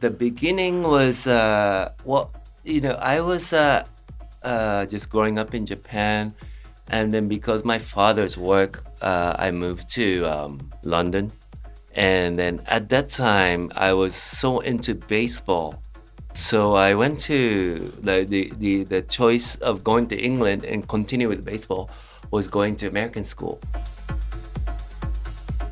the beginning was uh, well, you know, I was uh, uh, just growing up in Japan, and then because my father's work, uh, I moved to um, London, and then at that time I was so into baseball, so I went to the the, the, the choice of going to England and continue with baseball was going to American school.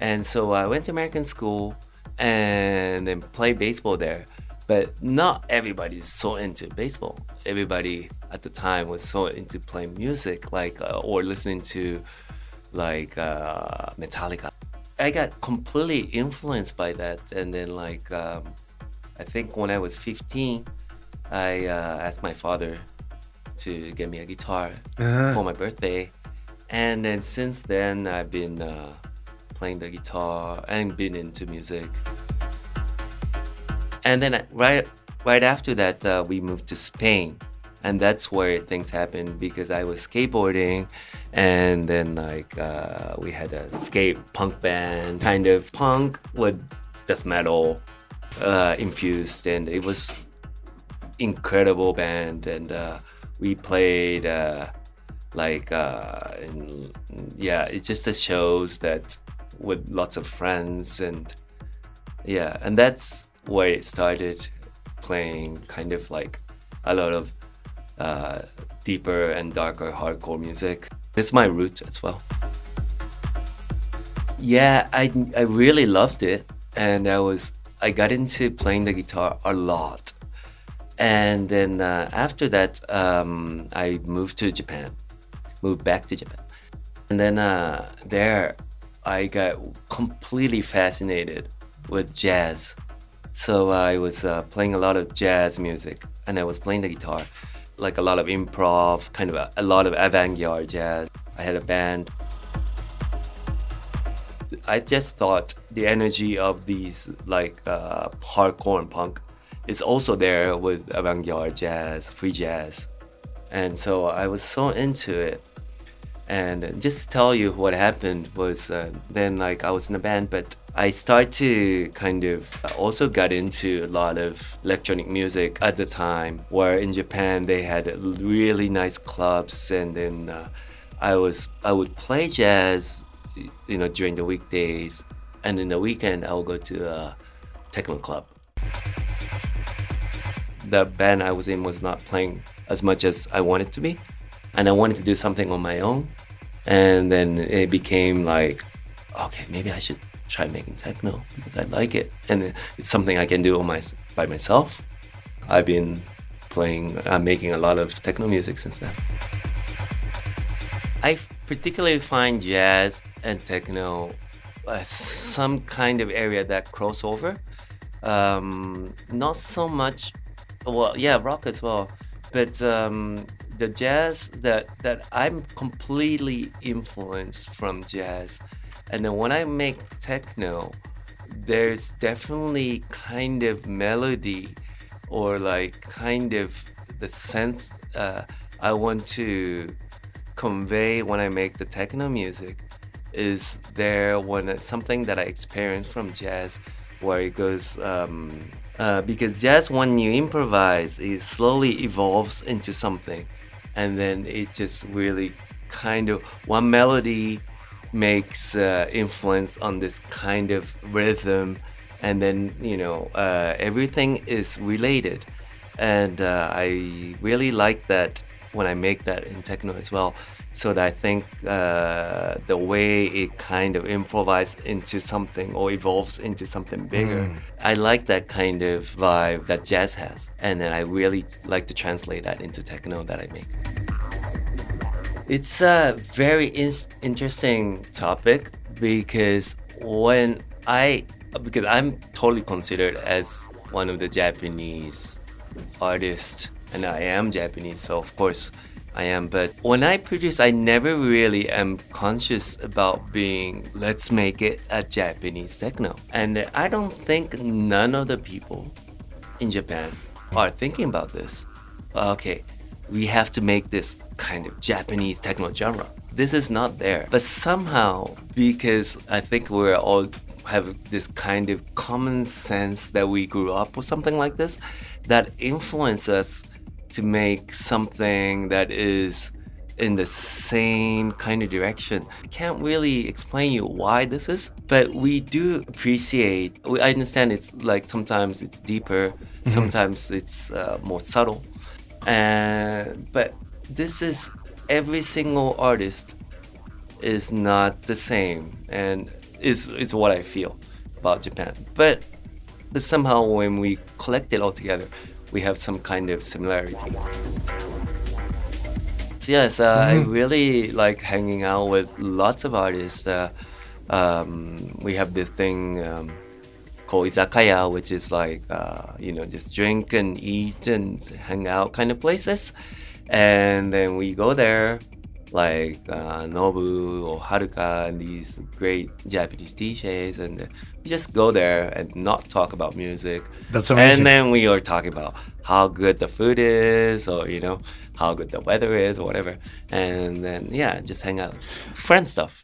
And so I went to American school and then play baseball there. But not everybody's so into baseball. Everybody at the time was so into playing music, like uh, or listening to like uh, Metallica. I got completely influenced by that, and then like um, I think when I was 15, I uh, asked my father to get me a guitar Uh-huh. for my birthday, and then since then I've been uh, playing the guitar and been into music. And then right right after that, uh, we moved to Spain, and that's where things happened because I was skateboarding, and then like uh, we had a skate punk band, kind of punk with death metal uh, infused, and it was incredible band, and uh, we played. Uh, like uh in, yeah it just shows that with lots of friends and yeah and that's where it started playing kind of like a lot of uh deeper and darker hardcore music. It's my root as well. Yeah i i really loved it and i was i got into playing the guitar a lot. And then uh, after that um, i moved to japan moved back to Japan. And then uh, there, I got completely fascinated with jazz. So I was uh, playing a lot of jazz music and I was playing the guitar, like a lot of improv, kind of a, a lot of avant garde jazz. I had a band. I just thought the energy of these like uh, hardcore and punk is also there with avant garde jazz, free jazz. And so I was so into it and just to tell you what happened was uh, then like i was in a band but i started to kind of also got into a lot of electronic music at the time where in japan they had really nice clubs and then uh, i was i would play jazz you know during the weekdays and in the weekend i'll go to a techno club. The band i was in was not playing as much as i wanted to be and I wanted to do something on my own. And then it became like, okay, maybe I should try making techno because I like it, and it's something I can do on my by myself. I've been playing, uh, making a lot of techno music since then. I particularly find jazz and techno some kind of area that crossover. Um, not so much, well, yeah, rock as well, but um, the jazz that that I'm completely influenced from jazz, and then when I make techno, there's definitely kind of melody or like kind of the sense uh, I want to convey when I make the techno music is there when it's something that I experience from jazz where it goes um, uh, because jazz when you improvise it slowly evolves into something and then it just really kind of one melody makes uh, influence on this kind of rhythm and then you know uh, everything is related. And uh, i really like that when i make that in techno as well so that i think uh, the way it kind of improvises into something or evolves into something bigger. I like that kind of vibe that jazz has and then i really like to translate that into techno that i make. It's a very in- interesting topic because when I because I'm totally considered as one of the Japanese artists and I am Japanese so of course I am but when I produce I never really am conscious about being let's make it a Japanese techno and I don't think none of the people in Japan are thinking about this okay we have to make this kind of Japanese techno genre. This is not there. But somehow, because I think we're all have this kind of common sense that we grew up with something like this that influences us to make something that is in the same kind of direction. I can't really explain you why this is, but we do appreciate. I understand it's like sometimes it's deeper, mm-hmm. sometimes it's uh, more subtle, and but this is every single artist is not the same, and is is what I feel about Japan. But but somehow when we collect it all together, we have some kind of similarity. Yes, uh, mm-hmm. I really like hanging out with lots of artists. Uh, um, we have this thing um, called izakaya, which is like uh, you know just drink and eat and hang out kind of places. And then we go there, like uh, Nobu or Haruka and these great Japanese DJs, and we just go there and not talk about music. That's amazing. And then we are talking about how good the food is, or you know how good the weather is, or whatever. And then yeah, just hang out, just friend stuff.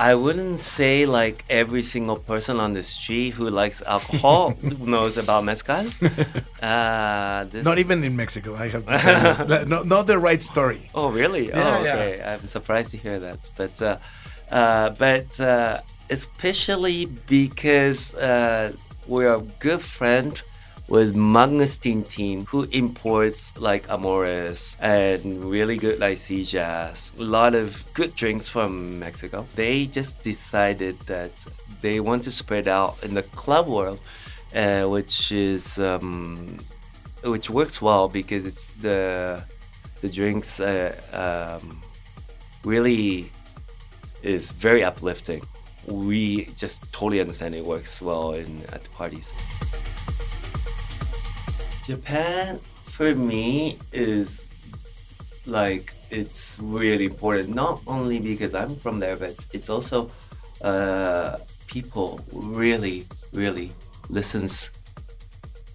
I wouldn't say like every single person on the street who likes alcohol knows about mezcal. Uh, not even in Mexico, I have to tell you. not, not the right story. Oh, really? Yeah, oh, okay. Yeah. I'm surprised to hear that. But, uh, uh, but uh, especially because uh, we're a good friend with Magnus team who imports like Amores and really good sea a lot of good drinks from Mexico. They just decided that they want to spread out in the club world, uh, which is um, which works well because it's the the drinks uh, um, really is very uplifting. We just totally understand it works well in at the parties. Japan for me is like it's really important. Not only because I'm from there but it's also uh, people really really listens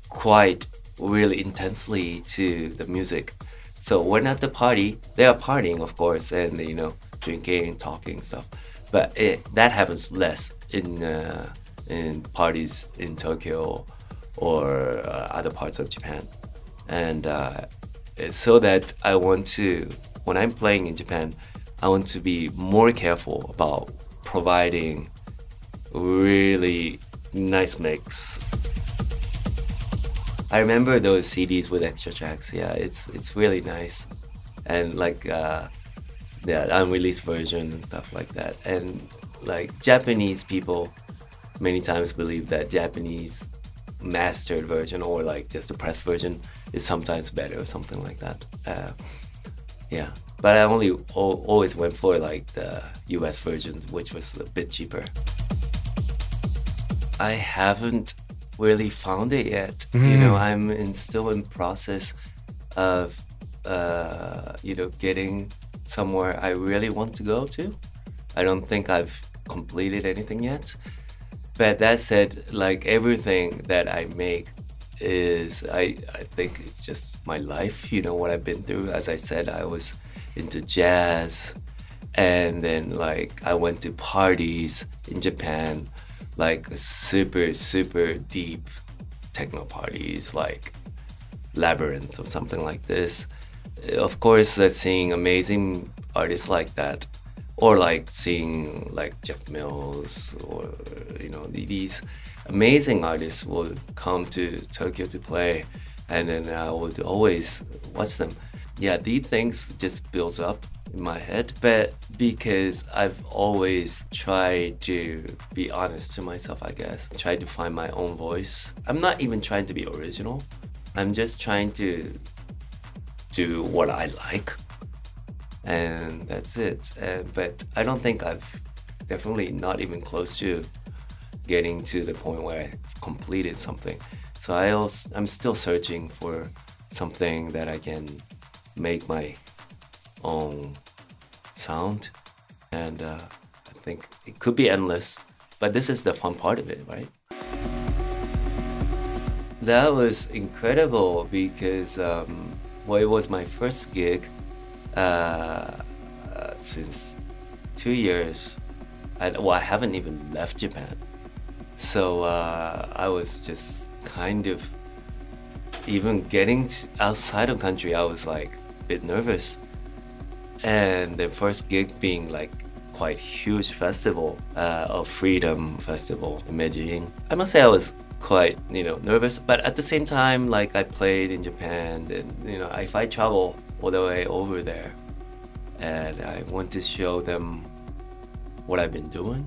quite really intensely to the music. So when at the party. They are partying of course and you know drinking talking stuff. But it, that happens less in uh, in parties in Tokyo or uh, other parts of Japan. And uh, so that I want to, when I'm playing in Japan, I want to be more careful about providing really nice mix. I remember those CDs with extra tracks. Yeah, it's it's really nice, and like uh, the unreleased version and stuff like that. And like Japanese people, many times believe that Japanese mastered version or like just the press version is sometimes better or something like that. Uh, yeah, but I only o- always went for like the US version, which was a bit cheaper. I haven't really found it yet. Mm. You know. I'm in, still in process of uh, you know getting somewhere I really want to go to. I don't think I've completed anything yet. But that said, like everything that I make is I I think it's just my life, you know, what I've been through. As I said, I was into jazz and then like I went to parties in Japan, like super, super deep techno parties like Labyrinth or something like this. Of course, seeing amazing artists like that or like seeing like Jeff Mills or you know these amazing artists will come to Tokyo to play, and then I would always watch them. Yeah, these things just builds up in my head, but because I've always tried to be honest to myself, I guess, tried to find my own voice. I'm not even trying to be original. I'm just trying to do what I like and that's it. Uh, but I don't think I've definitely not even close to getting to the point where I completed something. So I also, I'm still searching for something that I can make my own sound, and uh, I think it could be endless. But this is the fun part of it, right? That was incredible because um, well, it was my first gig uh, since two years I, well, I haven't even left Japan. So uh, I was just kind of even getting outside of country. I was like a bit nervous, and the first gig being like quite huge festival uh, of Freedom Festival in Medellin. I must say I was quite you know nervous, but at the same time, like I played in Japan, and you know if I travel all the way over there, and I want to show them what I've been doing,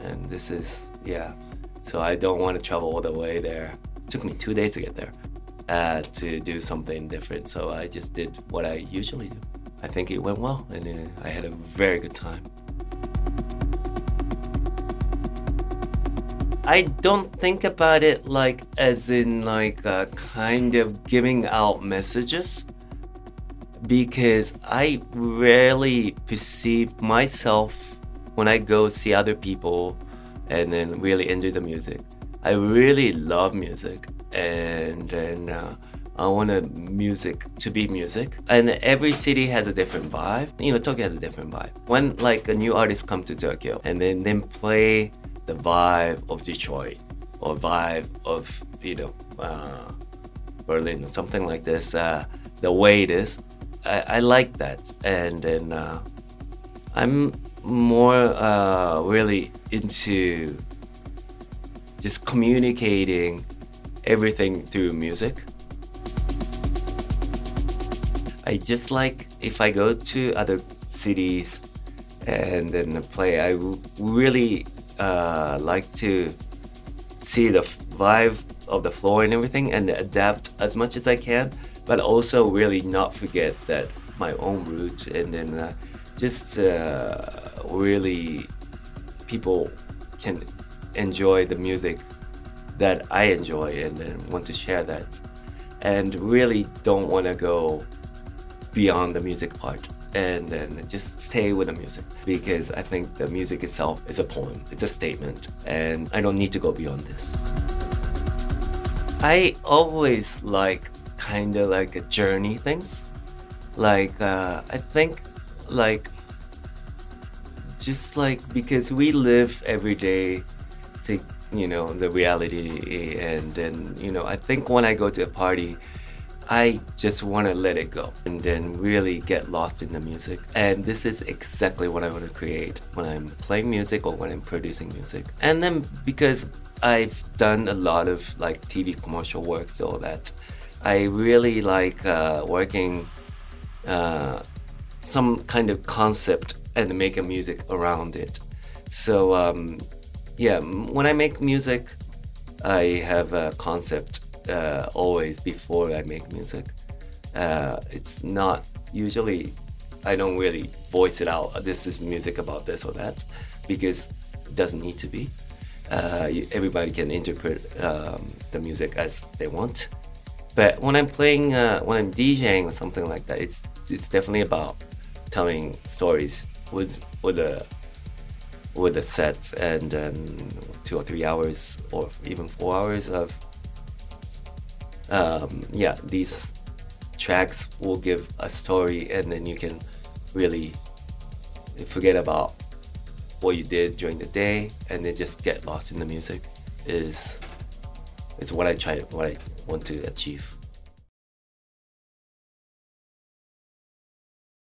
and this is yeah. So I don't want to travel all the way there. It took me two days to get there uh, to do something different. So I just did what I usually do. I think it went well, and uh, I had a very good time. I don't think about it like as in like uh, kind of giving out messages because I rarely perceive myself when I go see other people and then really enjoy the music. I really love music and then uh, I want music to be music. And every city has a different vibe. You know, Tokyo has a different vibe. When like a new artist come to Tokyo and then then play the vibe of Detroit or vibe of you know uh, Berlin or something like this, uh, the way it is, I, I like that. And then uh, I'm more uh, really into just communicating everything through music. I just like if I go to other cities and then play, I really uh, like to see the vibe of the floor and everything and adapt as much as I can, but also really not forget that my own roots and then uh, just uh, really people can enjoy the music that I enjoy and, and want to share that and really don't want to go beyond the music part and then just stay with the music because I think the music itself is a poem, it's a statement, and I don't need to go beyond this. I always like kind of like a journey things. Like, uh, I think, like, just like because we live every day to, you know, the reality, and then, you know, I think when I go to a party, I just want to let it go and then really get lost in the music. And this is exactly what I want to create when I'm playing music or when I'm producing music. And then because I've done a lot of like TV commercial work, so that I really like uh, working uh, some kind of concept and make a music around it. So um, yeah, when I make music, I have a concept uh, always before I make music. Uh, it's not usually I don't really voice it out. This is music about this or that because it doesn't need to be. Uh, everybody can interpret um, the music as they want. But when I'm playing, uh, when I'm DJing or something like that, it's it's definitely about telling stories with with a with a set and then two or three hours or even four hours of um, yeah, these tracks will give a story, and then you can really forget about what you did during the day, and then just get lost in the music. Is is what I try, what I want to achieve.